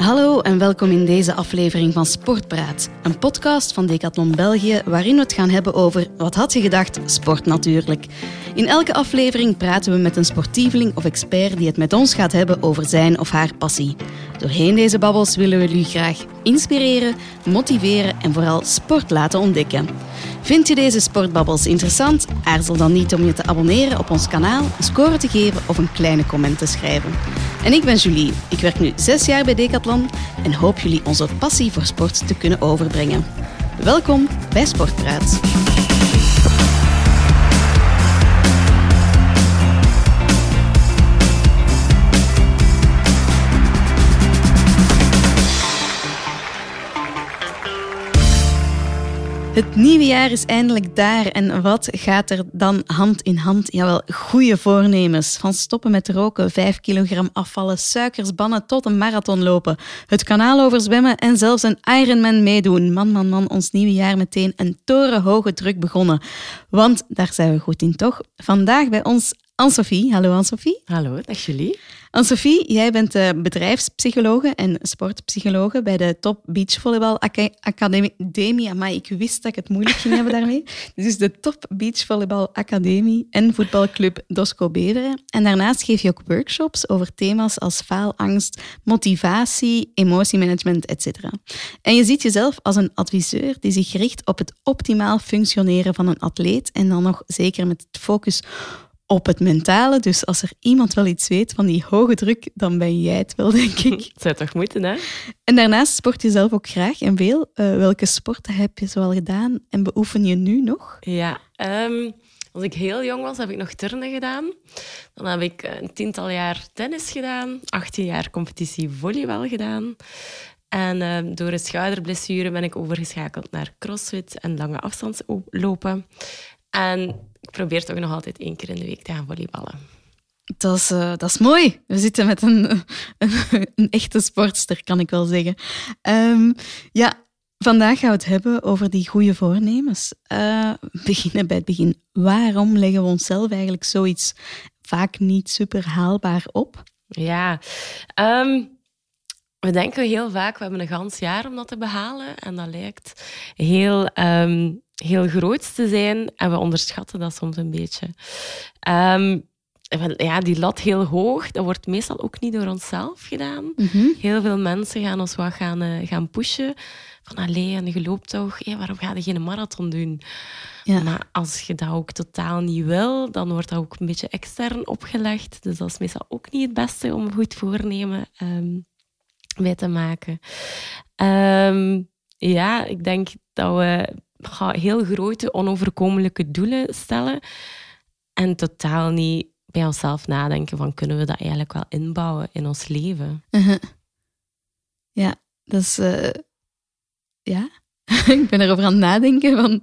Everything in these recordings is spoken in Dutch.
Hallo en welkom in deze aflevering van Sportpraat, een podcast van Decathlon België waarin we het gaan hebben over wat had je gedacht, sport natuurlijk. In elke aflevering praten we met een sportieveling of expert die het met ons gaat hebben over zijn of haar passie. Doorheen deze babbels willen we jullie graag inspireren, motiveren en vooral sport laten ontdekken. Vind je deze sportbabbels interessant? Aarzel dan niet om je te abonneren op ons kanaal, een score te geven of een kleine comment te schrijven. En ik ben Julie. Ik werk nu zes jaar bij Decathlon en hoop jullie onze passie voor sport te kunnen overbrengen. Welkom bij Sportpraat. Het nieuwe jaar is eindelijk daar en wat gaat er dan hand in hand? Jawel, goede voornemens. Van stoppen met roken, 5 kilogram afvallen, suikers bannen tot een marathon lopen, het kanaal overzwemmen en zelfs een Ironman meedoen. Man, man, man, ons nieuwe jaar meteen een torenhoge druk begonnen. Want daar zijn we goed in, toch? Vandaag bij ons Anne-Sophie. Hallo Anne-Sophie. Hallo, dag jullie. Anne-Sophie, jij bent uh, bedrijfspsychologe en sportpsychologe bij de Top Beachvolleyball Academie. Maar ik wist dat ik het moeilijk ging hebben daarmee. Dit is de Top Beachvolleyball Academie en voetbalclub Dosco Beveren. En daarnaast geef je ook workshops over thema's als faalangst, motivatie, emotiemanagement, etc. En je ziet jezelf als een adviseur die zich richt op het optimaal functioneren van een atleet en dan nog zeker met het focus op het mentale. Dus als er iemand wel iets weet van die hoge druk, dan ben jij het wel, denk ik. Dat zou toch moeten, hè? En daarnaast sport je zelf ook graag en veel. Uh, welke sporten heb je zoal gedaan en beoefen je nu nog? Ja, um, als ik heel jong was, heb ik nog turnen gedaan. Dan heb ik een tiental jaar tennis gedaan, 18 jaar competitie volleybal gedaan. En uh, door een schouderblessure ben ik overgeschakeld naar crossfit en lange afstandslopen. En ik probeer toch nog altijd één keer in de week te gaan volleyballen. Dat is, uh, dat is mooi. We zitten met een, een, een, echte sportster, kan ik wel zeggen. Um, ja, vandaag gaan we het hebben over die goede voornemens. Uh, beginnen bij het begin. Waarom leggen we onszelf eigenlijk zoiets vaak niet super haalbaar op? Ja, um, we denken heel vaak, we hebben een gans jaar om dat te behalen. En dat lijkt heel um, heel groot te zijn en we onderschatten dat soms een beetje. Um, ja, die lat heel hoog, dat wordt meestal ook niet door onszelf gedaan. Mhm. Heel veel mensen gaan ons wat gaan, uh, gaan pushen. Van, allee, en je loopt toch, hey, waarom ga je geen marathon doen? Ja. Maar als je dat ook totaal niet wil, dan wordt dat ook een beetje extern opgelegd. Dus dat is meestal ook niet het beste om een goed voornemen um, bij te maken. Um, ja, ik denk dat we ga heel grote, onoverkomelijke doelen stellen en totaal niet bij onszelf nadenken van kunnen we dat eigenlijk wel inbouwen in ons leven. Uh-huh. Ja, dat is... Uh, ja, ik ben erover aan het nadenken. Van,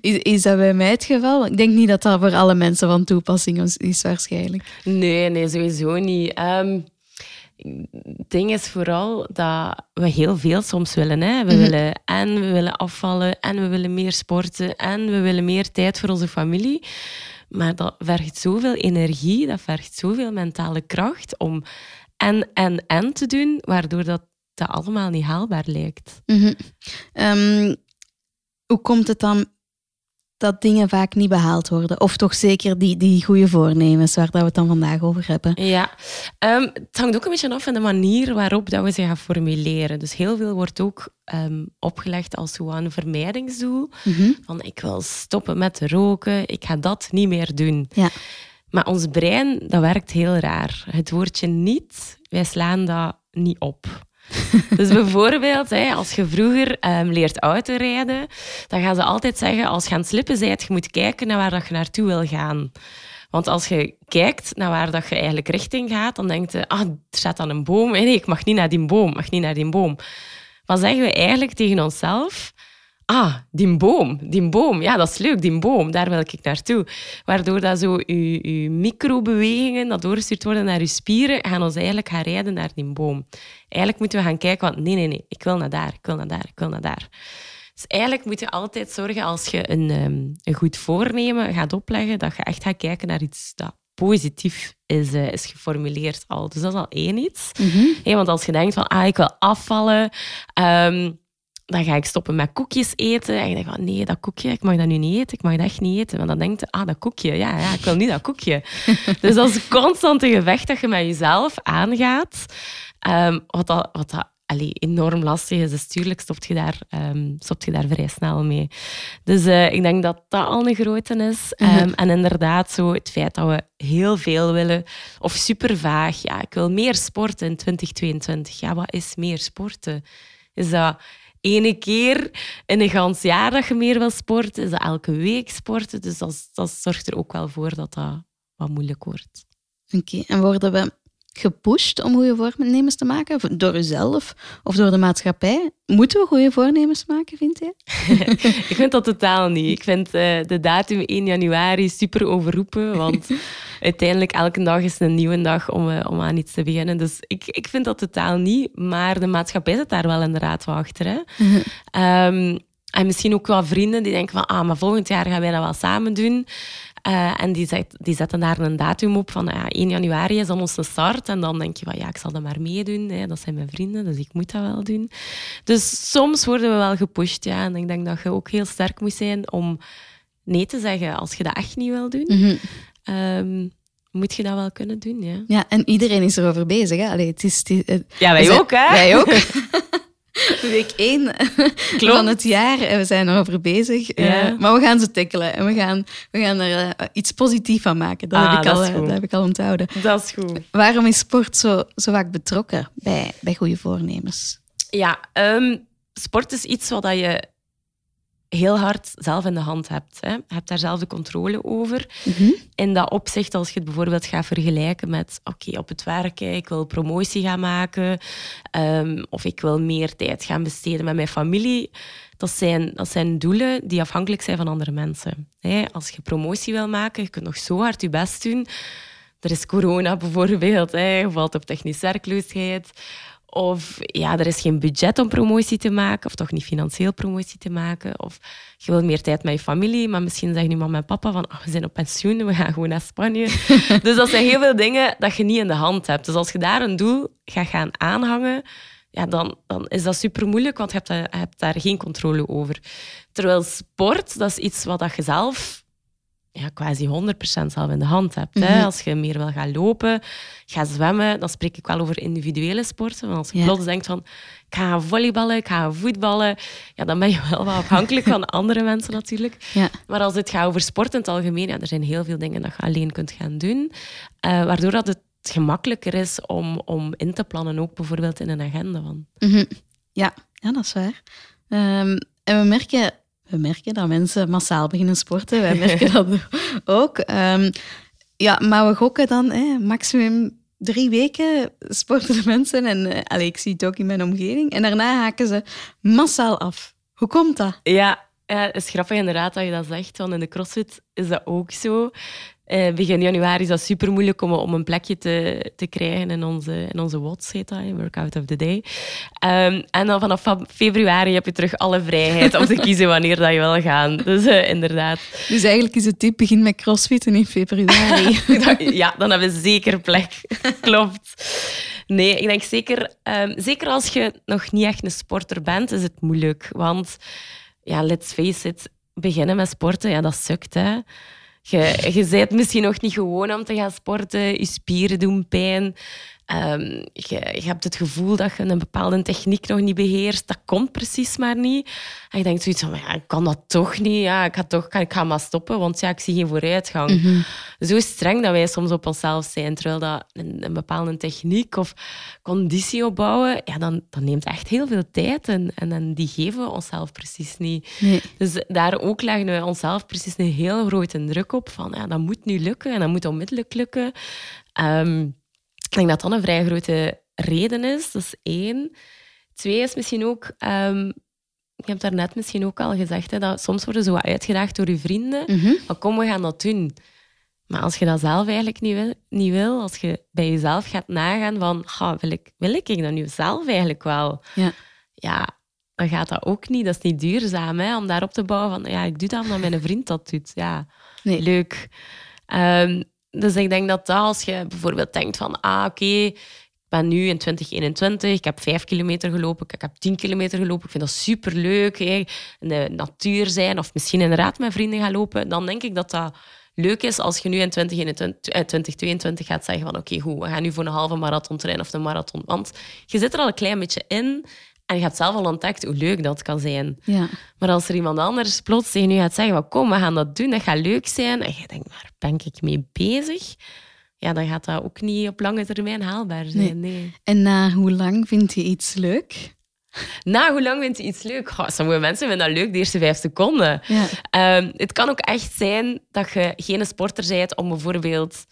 is, is dat bij mij het geval? Ik denk niet dat dat voor alle mensen van toepassing is, is waarschijnlijk. Nee, nee, sowieso niet. Um, het ding is vooral dat we heel veel soms willen. Hè. We mhm. willen en we willen afvallen en we willen meer sporten en we willen meer tijd voor onze familie. Maar dat vergt zoveel energie, dat vergt zoveel mentale kracht om en, en, en te doen, waardoor dat, dat allemaal niet haalbaar lijkt. Mhm. Ehm, hoe komt het dan dat dingen vaak niet behaald worden. Of toch zeker die, die goede voornemens waar dat we het dan vandaag over hebben. Ja, um, het hangt ook een beetje af van de manier waarop dat we ze gaan formuleren. Dus heel veel wordt ook um, opgelegd als een vermijdingsdoel. Mm Van ik wil stoppen met roken, ik ga dat niet meer doen. Ja. Maar ons brein, dat werkt heel raar. Het woordje niet, wij slaan dat niet op. Dus bijvoorbeeld, als je vroeger um, leert autorijden, dan gaan ze altijd zeggen, als je aan het slippen bent, je moet kijken naar waar dat je naartoe wil gaan. Want als je kijkt naar waar dat je eigenlijk richting gaat, dan denk je, ah, er staat dan een boom. Nee, ik mag niet naar die boom, mag niet naar die boom. Wat zeggen we eigenlijk tegen onszelf? Ah, die boom, die boom, ja, dat is leuk, die boom, daar wil ik naartoe. Waardoor dat zo je, je microbewegingen, dat doorgestuurd worden naar je spieren, gaan ons eigenlijk gaan rijden naar die boom. Eigenlijk moeten we gaan kijken, want nee, nee, nee, ik wil naar daar, ik wil naar daar, ik wil naar daar. Dus eigenlijk moet je altijd zorgen als je een, um, een goed voornemen gaat opleggen, dat je echt gaat kijken naar iets dat positief is, uh, is geformuleerd al. Dus dat is al één iets. Mm want als je denkt van, ah, ik wil afvallen, um, dan ga ik stoppen met koekjes eten. En je denkt van, nee, dat koekje, ik mag dat nu niet eten. Ik mag dat echt niet eten. Want dan denkt je, ah, dat koekje, ja, ja, ik wil niet dat koekje. dus dat is een constante gevecht dat je met jezelf aangaat. Um, wat dat, wat dat allee, enorm lastig is. Dus tuurlijk stopt je daar, um, stopt je daar vrij snel mee. Dus uh, ik denk dat dat al een grote is. Um, en inderdaad, zo het feit dat we heel veel willen, of super vaag. Ja, ik wil meer sporten in 2022. Ja, wat is meer sporten? Is dat ene keer in een gans jaar dat je meer wil sporten? Is dat elke week sporten? Dus dat, zorgt er ook wel voor dat dat wat moeilijk wordt. Oké, en worden we gepusht om goede voornemens te maken? Door uzelf of door de maatschappij? Moeten we goede voornemens maken, vind je? ik vind dat totaal niet. Ik vind uh, de datum 1 januari super overroepen, want uiteindelijk elke dag is een nieuwe dag om, uh, om aan iets te beginnen. Dus ik, ik vind dat totaal niet. Maar de maatschappij zit daar wel inderdaad wel achter. Hè? um, en misschien ook wel vrienden die denken van, ah, maar volgend jaar gaan wij dat wel samen doen. Uh, en die, zet, die zetten daar een datum op van ja, 1 januari is dan onze start. En dan denk je van ja, ik zal dat maar meedoen. Hè. Dat zijn mijn vrienden, dus ik moet dat wel doen. Dus soms worden we wel gepusht. Ja. En ik denk dat je ook heel sterk moet zijn om nee te zeggen als je dat echt niet wil doen. Mm -hmm. moet je dat wel kunnen doen, ja. Ja, en iedereen is erover bezig. Hè? Allee, het is, het, ja, wij ook, hè? Wij ook. week één van het jaar en we zijn erover bezig. Ja. maar we gaan ze tikkelen en we gaan, we gaan er uh, iets positiefs van maken. Dat, ah, heb, ik al, uh, dat heb ik al onthouden. Dat is goed. Waarom is sport zo, zo vaak betrokken bij, bij goede voornemens? Ja, um, sport is iets wat je heel hard zelf in de hand hebt. Hè. Je hebt daar zelf de controle over. Mm In dat opzicht, als je het bijvoorbeeld gaat vergelijken met oké, op het werk, ik wil promotie gaan maken um, of ik wil meer tijd gaan besteden met mijn familie. Dat zijn, dat zijn doelen die afhankelijk zijn van andere mensen. Als je promotie wil maken, je kunt nog zo hard je best doen. Er is corona bijvoorbeeld, hè. je valt op technische werkloosheid. Of ja, er is geen budget om promotie te maken, of toch niet financieel promotie te maken. Of je wil meer tijd met je familie, maar misschien zeggen nu mama en papa van oh, we zijn op pensioen, we gaan gewoon naar Spanje. dus dat zijn heel veel dingen dat je niet in de hand hebt. Dus als je daar een doel gaat gaan aanhangen, ja, dan, dan is dat super moeilijk, want je hebt, daar, je hebt daar geen controle over. Terwijl sport, dat is iets wat je zelf ja, quasi 100% zelf in de hand hebt. hè. Mhm. Als je meer wil gaan lopen, gaan zwemmen, dan spreek ik wel over individuele sporten. Want als je plots denkt van, ik ga volleyballen, ik ga voetballen, ja, dan ben je wel wat afhankelijk van andere mensen natuurlijk. Ja. Maar als het gaat over sport in het algemeen, ja, er zijn heel veel dingen dat je alleen kunt gaan doen, uh, waardoor dat het gemakkelijker is om, om in te plannen, ook bijvoorbeeld in een agenda. Van. Mhm. ja. ja, dat is waar. Um, en we merken we merken dat mensen massaal beginnen sporten. Wij merken dat ook. Um, ja, maar we gokken dan maximum drie weken sporten de mensen. En uh, allez, ik zie het ook in mijn omgeving. En daarna haken ze massaal af. Hoe komt dat? Ja, ja, het is grappig inderdaad dat je dat zegt, want in de CrossFit is dat ook zo. Uh, begin januari is dat super moeilijk om, om een plekje te, te krijgen in onze, in onze WOTS, heet dat, Workout of the Day. Um, en dan vanaf februari heb je terug alle vrijheid om te kiezen wanneer dat je wil gaan. Dus uh, inderdaad. Dus eigenlijk is het tip, begin met crossfitten in februari. ja, dan hebben we zeker plek. Klopt. Nee, ik denk zeker, um, zeker als je nog niet echt een sporter bent, is het moeilijk. Want ja, let's face it, beginnen met sporten, ja, dat sukt, hè. Je, bent misschien nog niet gewoon om te gaan sporten. Je spieren doen pijn. Um, je, je, hebt het gevoel dat je een bepaalde techniek nog niet beheerst. Dat komt precies maar niet. En je denkt zoiets van, ja, ik kan dat toch niet. Ja, ik, ga toch, ik ga maar stoppen, want ja, ik zie geen vooruitgang. Mm Zo streng dat wij soms op onszelf zijn. Terwijl dat een, een bepaalde techniek of conditie opbouwen, ja, dan, dan neemt echt heel veel tijd. En, en, en die geven we onszelf precies niet. Nee. Dus daar ook leggen we onszelf precies een heel grote druk op. Van, ja, dat moet nu lukken en dat moet onmiddellijk lukken. Um, ik denk dat dat een vrij grote reden is. Dat is één. Twee is misschien ook, um, ik heb daarnet misschien ook al gezegd, hè, dat soms worden ze wat uitgedaagd door je vrienden. Mm Maar kom, we gaan dat doen. Maar als je dat zelf eigenlijk niet wil, niet wil als je bij jezelf gaat nagaan van, wil, ik, wil ik dat nu zelf eigenlijk wel? Ja. ja, dan gaat dat ook niet. Dat is niet duurzaam hè, om daarop te bouwen van, ja, ik doe dat omdat mijn vriend dat doet. Ja, nee. leuk. Um, dus ik denk dat, dat als je bijvoorbeeld denkt van, ah oké, ik ben nu in 2021, ik heb vijf kilometer gelopen, ik heb tien kilometer gelopen, ik vind dat superleuk. Hè. In de natuur zijn of misschien inderdaad met vrienden gaan lopen, dan denk ik dat dat leuk is als je nu in 2021, 2022 gaat zeggen van oké, goed, we gaan nu voor een halve marathon trainen of een marathon. Want je zit er al een klein beetje in en je hebt zelf al ontdekt hoe leuk dat kan zijn. Ja. Maar als er iemand anders plots tegen je gaat zeggen van kom, we gaan dat doen, dat gaat leuk zijn. En je denkt, waar ben ik mee bezig? Ja, dan gaat dat ook niet op lange termijn haalbaar zijn. Nee. En na hoe lang vind je iets leuk? Na hoe lang vind je iets leuk? Goh, sommige mensen vinden dat leuk de eerste vijf seconden. Ja. Ehm, het kan ook echt zijn dat je geen sporter bent om bijvoorbeeld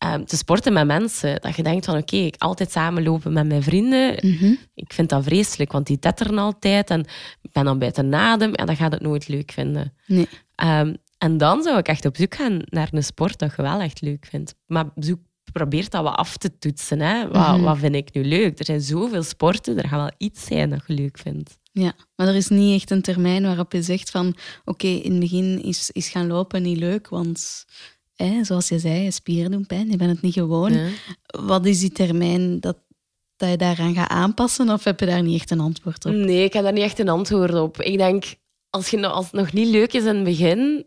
ehm, te sporten met mensen. Dat je denkt van oké, ik altijd samenlopen met mijn vrienden. Mhm. Ik vind dat vreselijk, want die tetteren altijd en ik ben dan buiten adem en dan gaat het nooit leuk vinden. Nee. Ehm, en dan zou ik echt op zoek gaan naar een sport dat je wel echt leuk vindt. Maar zoek, probeer dat wat af te toetsen. Hè. Wat, Mhm. wat vind ik nu leuk? Er zijn zoveel sporten, er gaat wel iets zijn dat je leuk vindt. Ja, maar er is niet echt een termijn waarop je zegt van oké, in het begin is, is gaan lopen niet leuk, want hè, zoals je zei, je spieren doen pijn, je bent het niet gewoon. Ja. Wat is die termijn dat, dat je daaraan gaat aanpassen of heb je daar niet echt een antwoord op? Nee, ik heb daar niet echt een antwoord op. Ik denk, als, je, no- als het nog niet leuk is in het begin,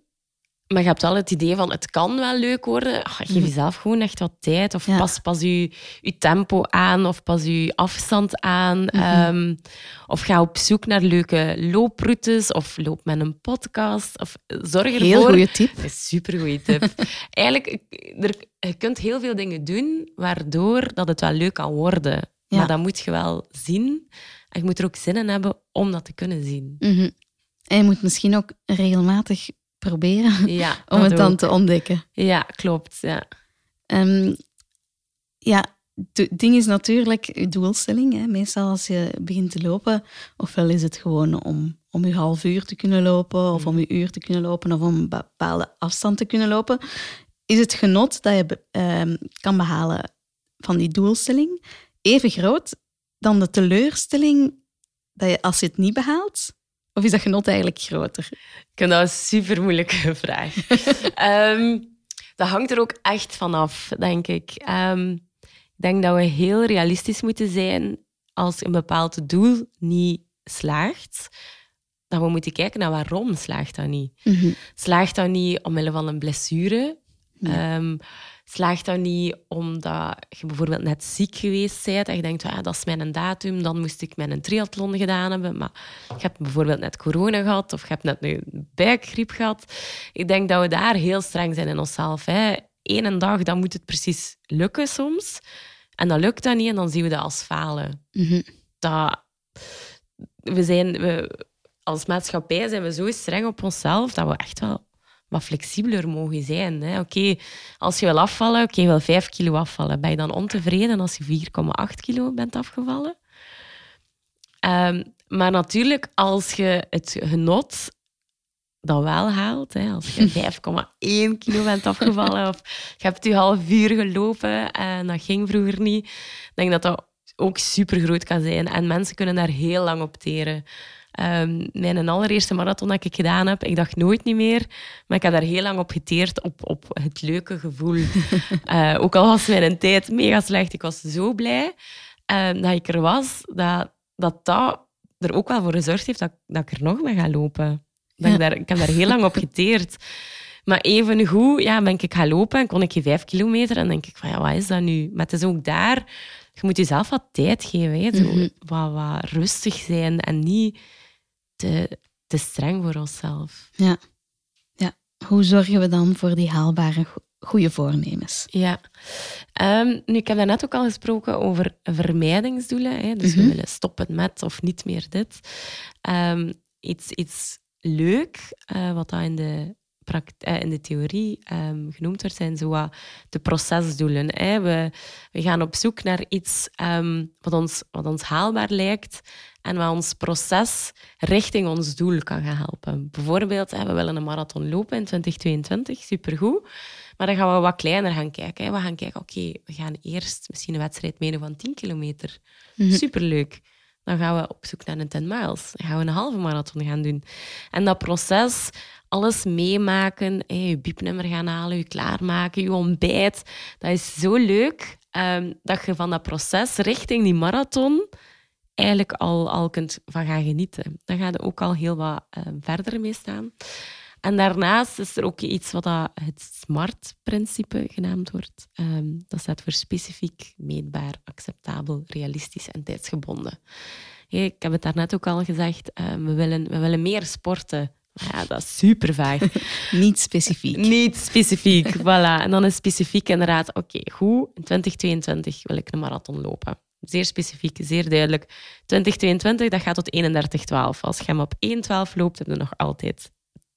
maar je hebt wel het idee van het kan wel leuk worden, ah, geef jezelf gewoon echt wat tijd. Of Ja. pas, pas je, je tempo aan, of pas je afstand aan. Ehm, of ga op zoek naar leuke looproutes, of loop met een podcast. Of zorg ervoor... Heel goede tip. Een supergoeie tip. Eigenlijk, er, je kunt heel veel dingen doen waardoor dat het wel leuk kan worden. Ja. Maar dat moet je wel zien. En je moet er ook zin in hebben om dat te kunnen zien. Mhm. En je moet misschien ook regelmatig proberen Ja, om het dan ook. te ontdekken. Ja, klopt. Ja. Ehm, ja, het ding is natuurlijk je doelstelling. Hè. Meestal als je begint te lopen, ofwel is het gewoon om, om je half uur te kunnen lopen, of om je uur te kunnen lopen, of om een bepaalde afstand te kunnen lopen, is het genot dat je ehm, kan behalen van die doelstelling even groot dan de teleurstelling dat je als je het niet behaalt? Of is dat genot eigenlijk groter? Ik vind dat een super moeilijke vraag. Ehm, dat hangt er ook echt vanaf, denk ik. Ehm, ik denk dat we heel realistisch moeten zijn als een bepaald doel niet slaagt. Dat we moeten kijken naar waarom slaagt dat niet. Slaagt dat niet omwille van een blessure? Ehm, slaagt dat niet omdat je bijvoorbeeld net ziek geweest bent en je denkt, ah, dat is mijn datum, dan moest ik mijn triathlon gedaan hebben. Maar je hebt bijvoorbeeld net corona gehad of je hebt net een buikgriep gehad. Ik denk dat we daar heel streng zijn in onszelf. Hè. Eén dag, dan moet het precies lukken soms. En dan lukt dat niet en dan zien we dat als falen. Mhm. Dat, we zijn, we, als maatschappij zijn we zo streng op onszelf dat we echt wel wat flexibeler mogen zijn. Oké, als je wil afvallen, oké, je wil 5 kilo afvallen. Ben je dan ontevreden als je 4,8 kilo bent afgevallen? Ehm, maar natuurlijk, als je het genot dat wel haalt, hè, als je 5,1 kilo bent afgevallen of je hebt je half uur gelopen en dat ging vroeger niet, ik denk dat dat ook super groot kan zijn. En mensen kunnen daar heel lang op teren. Ehm, mijn allereerste marathon dat ik gedaan heb, ik dacht nooit niet meer, maar ik heb daar heel lang op geteerd, op, op het leuke gevoel. Eh, ook al was mijn tijd mega slecht, ik was zo blij eh, dat ik er was, dat, dat dat er ook wel voor gezorgd heeft dat, dat ik er nog mee ga lopen. Dat ik, daar, ik heb daar heel lang op geteerd. Maar even goed, ja, ben ik gaan lopen en kon ik je vijf kilometer. En denk ik van, ja, wat is dat nu? Maar het is ook daar, je moet jezelf wat tijd geven. Hè? Zo, Mhm. wat, wat rustig zijn en niet te, te streng voor onszelf. Ja. ja. Hoe zorgen we dan voor die haalbare go- goede voornemens? Ja. Ehm, nu, ik heb daarnet ook al gesproken over vermijdingsdoelen. Hè? Dus we Mhm. willen stoppen met of niet meer dit. Ehm, iets, iets leuk, eh, wat dat in de, in de theorie ehm, genoemd wordt, zijn zo wat de procesdoelen. Hè? We, we gaan op zoek naar iets ehm, wat, ons, wat ons haalbaar lijkt en wat ons proces richting ons doel kan gaan helpen. Bijvoorbeeld, hè, we willen een marathon lopen in 2022, supergoed. Maar dan gaan we wat kleiner gaan kijken. Hè. We gaan kijken, oké, we gaan eerst misschien een wedstrijd meedoen van 10 kilometer. Superleuk. Dan gaan we op zoek naar een 10 miles. Dan gaan we een halve marathon gaan doen. En dat proces, alles meemaken. Je biepnummer gaan halen, je klaarmaken, je ontbijt. Dat is zo leuk ehm, dat je van dat proces richting die marathon eigenlijk al, al kunt van gaan genieten. Dan ga je ook al heel wat ehm, verder mee staan. En daarnaast is er ook iets wat dat het SMART-principe genaamd wordt. Ehm, dat staat voor specifiek, meetbaar, acceptabel, realistisch en tijdsgebonden. ik heb het daarnet ook al gezegd, we, willen, we willen meer sporten ja, dat is super vaag. Niet specifiek. Niet specifiek, voilà. En dan is specifiek inderdaad, oké, okay, goed, in 2022 wil ik een marathon lopen. Zeer specifiek, zeer duidelijk. 2022, dat gaat tot 31.12. Als je hem op 1.12 loopt, heb je nog altijd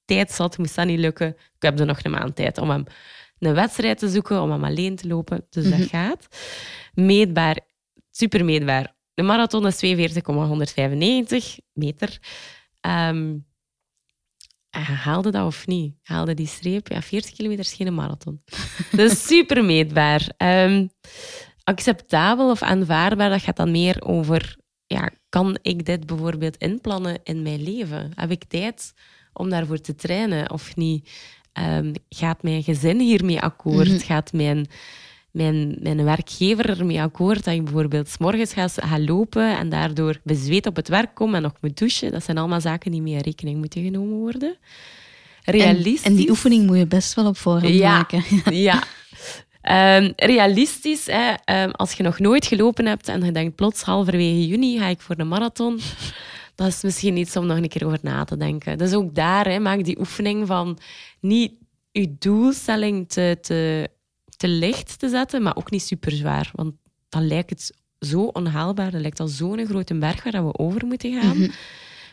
tijd zat. Moest dat niet lukken, ik heb er nog een maand tijd om hem een wedstrijd te zoeken, om hem alleen te lopen. Dus dat mhm. gaat. Meetbaar, super meetbaar. De marathon is 42,195 meter. Um, haalde dat of niet? Haalde die streep? Ja, 40 kilometer is geen marathon. Dat is super meetbaar. Um, acceptabel of aanvaardbaar, dat gaat dan meer over... Ja, kan ik dit bijvoorbeeld inplannen in mijn leven? Heb ik tijd om daarvoor te trainen of niet? Um, gaat mijn gezin hiermee akkoord? Mhm. Gaat mijn mijn, mijn werkgever ermee akkoord dat ik bijvoorbeeld s morgens ga, ga lopen en daardoor bezweet op het werk kom en nog moet douchen. Dat zijn allemaal zaken die mee in rekening moeten genomen worden. Realistisch. En, die oefening moet je best wel op voorhand ja, maken. ja. Um, realistisch, hè, um, als je nog nooit gelopen hebt en je denkt plots halverwege juni ga ik voor een marathon, dat is misschien iets om nog een keer over na te denken. Dus ook daar, hè, maak die oefening van niet je doelstelling te, te te licht te zetten, maar ook niet super zwaar. Want dan lijkt het zo onhaalbaar. Dan lijkt al zo'n grote berg waar we over moeten gaan. Mhm.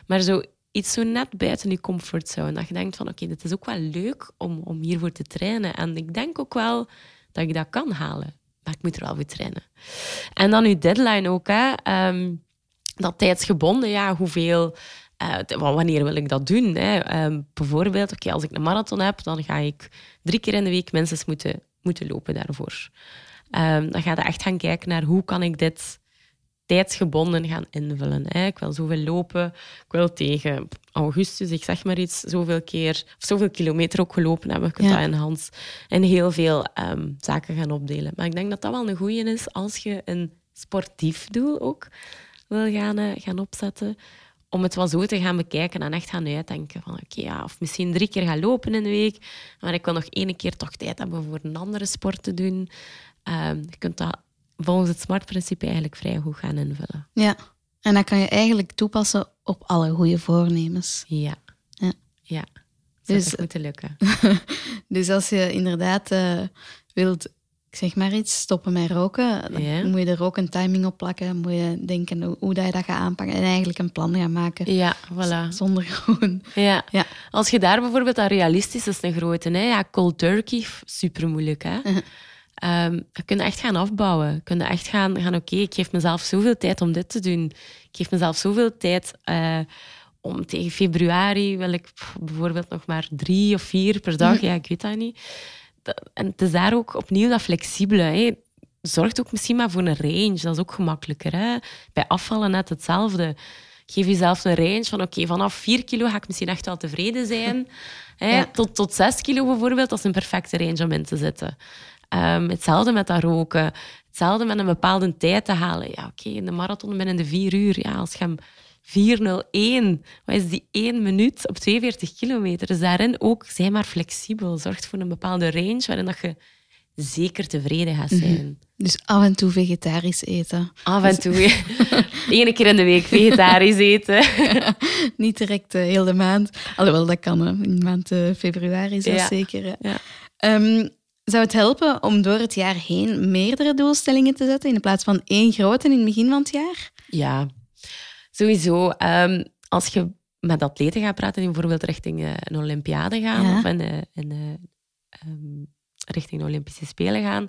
Maar zo iets zo net buiten je comfortzone. Dat je denkt van oké, dit is ook wel leuk om, om hiervoor te trainen. En ik denk ook wel dat ik dat kan halen. Maar ik moet er wel voor trainen. En dan uw deadline ook. Hè. Um, dat tijdsgebonden, ja, hoeveel... Uh, wanneer wil ik dat doen? Hè? Ehm, bijvoorbeeld, oké, als ik een marathon heb, dan ga ik drie keer in de week minstens moeten moeten lopen daarvoor. Um, dan ga je echt gaan kijken naar hoe kan ik dit tijdsgebonden gaan invullen. Hè. Ik wil zoveel lopen, ik wil tegen augustus, ik zeg maar iets, zoveel keer, of zoveel kilometer ook gelopen hebben. Ik kan ja. dat in Hans en heel veel ehm, zaken gaan opdelen. Maar ik denk dat dat wel een goeie is als je een sportief doel ook wil gaan, uh, gaan opzetten om het wel zo te gaan bekijken en echt gaan uitdenken. Van, oké, ja, of misschien drie keer gaan lopen in de week, maar ik wil nog één keer toch tijd hebben voor een andere sport te doen. Ehm, je kunt dat volgens het SMART-principe eigenlijk vrij goed gaan invullen. Ja, en dat kan je eigenlijk toepassen op alle goede voornemens. Ja. Ja. ja. Dus, dat moeten lukken. dus als je inderdaad uh, wilt ik zeg maar iets, stoppen met roken. Dan moet je er ook een timing op plakken. Moet je denken hoe, hoe dat je dat gaat aanpakken. En eigenlijk een plan gaan maken. Ja, voilà. Zonder gewoon... Ja. ja. Als je daar bijvoorbeeld aan realistisch is, een grote. Hè? Ja, cold turkey, super moeilijk. Hè? Uh je kunt echt gaan afbouwen. Je kunt echt gaan, gaan oké, ik geef mezelf zoveel tijd om dit te doen. Ik geef mezelf zoveel tijd... Uh, om tegen februari wil ik bijvoorbeeld nog maar drie of vier per dag, mhm. ja, ik weet dat niet en het is daar ook opnieuw dat flexibele. Hè. Zorgt ook misschien maar voor een range. Dat is ook gemakkelijker. Hè. Bij afvallen net hetzelfde. Geef jezelf een range van oké, vanaf 4 kilo ga ik misschien echt wel tevreden zijn. Hè. Tot, tot 6 kilo bijvoorbeeld, dat is een perfecte range om in te zitten. Um, hetzelfde met dat roken. Hetzelfde met een bepaalde tijd te halen. Ja, oké, in de marathon binnen de vier uur. Ja, als je hem 401. Wat is die één minuut op 42 kilometer? Dus daarin ook, zij maar flexibel. Zorgt voor een bepaalde range waarin dat je zeker tevreden gaat mhm. zijn. Dus af en toe vegetarisch eten. Af en toe. Eén keer in de week vegetarisch eten. niet direct uh, heel de maand. Alhoewel, dat kan. Hè. In de maand uh, februari is ja. zeker. Ja. Um, zou het helpen om door het jaar heen meerdere doelstellingen te zetten in plaats van één grote in het begin van het jaar? Ja, Sowieso, um, als je met atleten gaat praten die bijvoorbeeld richting uh, een Olympiade gaan of in, uh, in um, richting de Olympische Spelen gaan,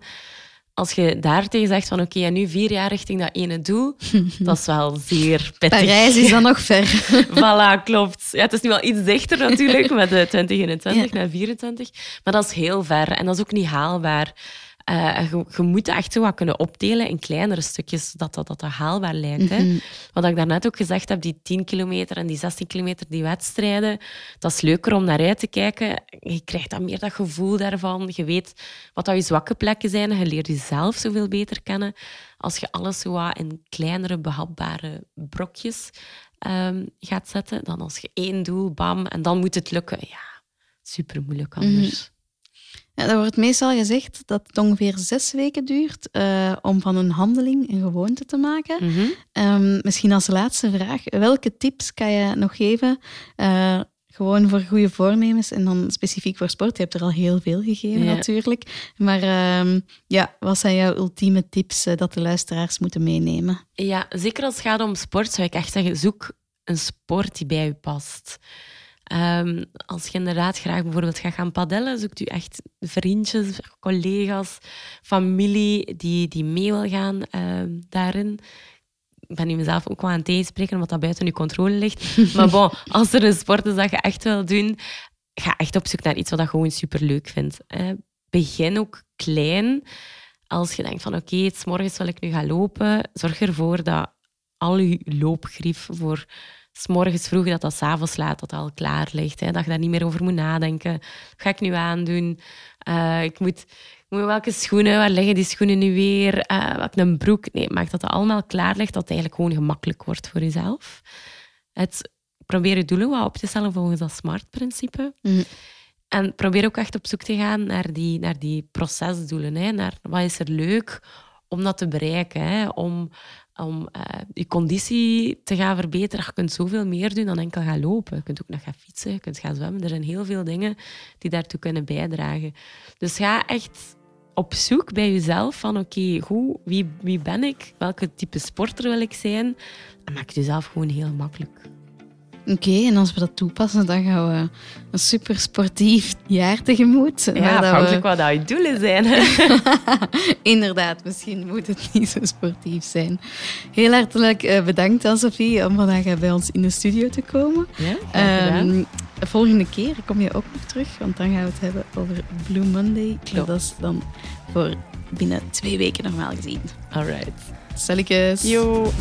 als je daar tegen zegt van oké, en nu vier jaar richting dat ene doel, dat is wel zeer pittig. Parijs is dan nog ver. voilà, klopt. Ja, het is nu wel iets dichter natuurlijk met de 2021 naar 24, maar dat is heel ver en dat is ook niet haalbaar. Uh, je, je, moet echt zo wat kunnen opdelen in kleinere stukjes, zodat dat, dat, dat haalbaar lijkt. hè. Mhm. Wat ik daarnet ook gezegd heb, die 10 kilometer en die 16 kilometer, die wedstrijden, dat is leuker om naar uit te kijken. Je krijgt dan meer dat gevoel daarvan. Je weet wat dat je zwakke plekken zijn. Je leert jezelf zoveel beter kennen. Als je alles zo wat in kleinere, behapbare brokjes ehm, gaat zetten, dan als je één doel, bam, en dan moet het lukken. Ja, super moeilijk anders. Ja, er wordt meestal gezegd dat het ongeveer zes weken duurt eh, om van een handeling een gewoonte te maken. Mhm. Ehm, misschien als laatste vraag, welke tips kan je nog geven? eh, gewoon voor goede voornemens en dan specifiek voor sport. Je hebt er al heel veel gegeven Ja. natuurlijk. Maar ehm, ja, wat zijn jouw ultieme tips eh, dat de luisteraars moeten meenemen? Ja, zeker als het gaat om sport, zou ik echt zeggen, zoek een sport die bij je past. Ehm, als je inderdaad graag bijvoorbeeld gaat gaan padellen, zoekt u echt vriendjes, collega's, familie die, die mee wil gaan ehm, daarin. Ik ben nu mezelf ook wel aan het tegenspreken, omdat dat buiten uw controle ligt. maar bon, als er een sport is dat je echt wil doen, ga echt op zoek naar iets wat je gewoon superleuk vindt. hè. begin ook klein. Als je denkt van oké, s morgens wil ik nu gaan lopen, zorg ervoor dat al je loopgrief voor s morgens vroeg, dat dat s'avonds laat, dat dat al klaar ligt. Hè? Dat je daar niet meer over moet nadenken. Wat ga ik nu aandoen? Eh, ik moet, ik moet welke schoenen, waar liggen die schoenen nu weer? Eh welke een broek? Nee, maak dat dat allemaal klaar ligt, dat het eigenlijk gewoon gemakkelijk wordt voor jezelf. Het, probeer je doelen wat op te stellen volgens dat SMART-principe. Mhm. En probeer ook echt op zoek te gaan naar die, naar die procesdoelen. Hè? Naar wat is er leuk om dat te bereiken. Hè? Om, om eh, je conditie te gaan verbeteren. Je kunt zoveel meer doen dan enkel gaan lopen. Je kunt ook nog gaan fietsen, je kunt gaan zwemmen. Er zijn heel veel dingen die daartoe kunnen bijdragen. Dus ga echt op zoek bij jezelf van oké, hoe, wie, wie ben ik? Welke type sporter wil ik zijn? En maak jezelf gewoon heel makkelijk. Oké, en als we dat toepassen, dan gaan we een super sportief jaar tegemoet. Ja, dat we- afhankelijk wat dat je doelen zijn. Inderdaad, misschien moet het niet zo sportief zijn. Heel hartelijk eh, bedankt, Anne-Sophie, om vandaag bij ons in de studio te komen. Ja. Ehm, de volgende keer kom je ook nog terug, want dan gaan we het hebben over Blue Monday. Klopt. Dat is dan voor binnen twee weken normaal gezien. All right. Yo.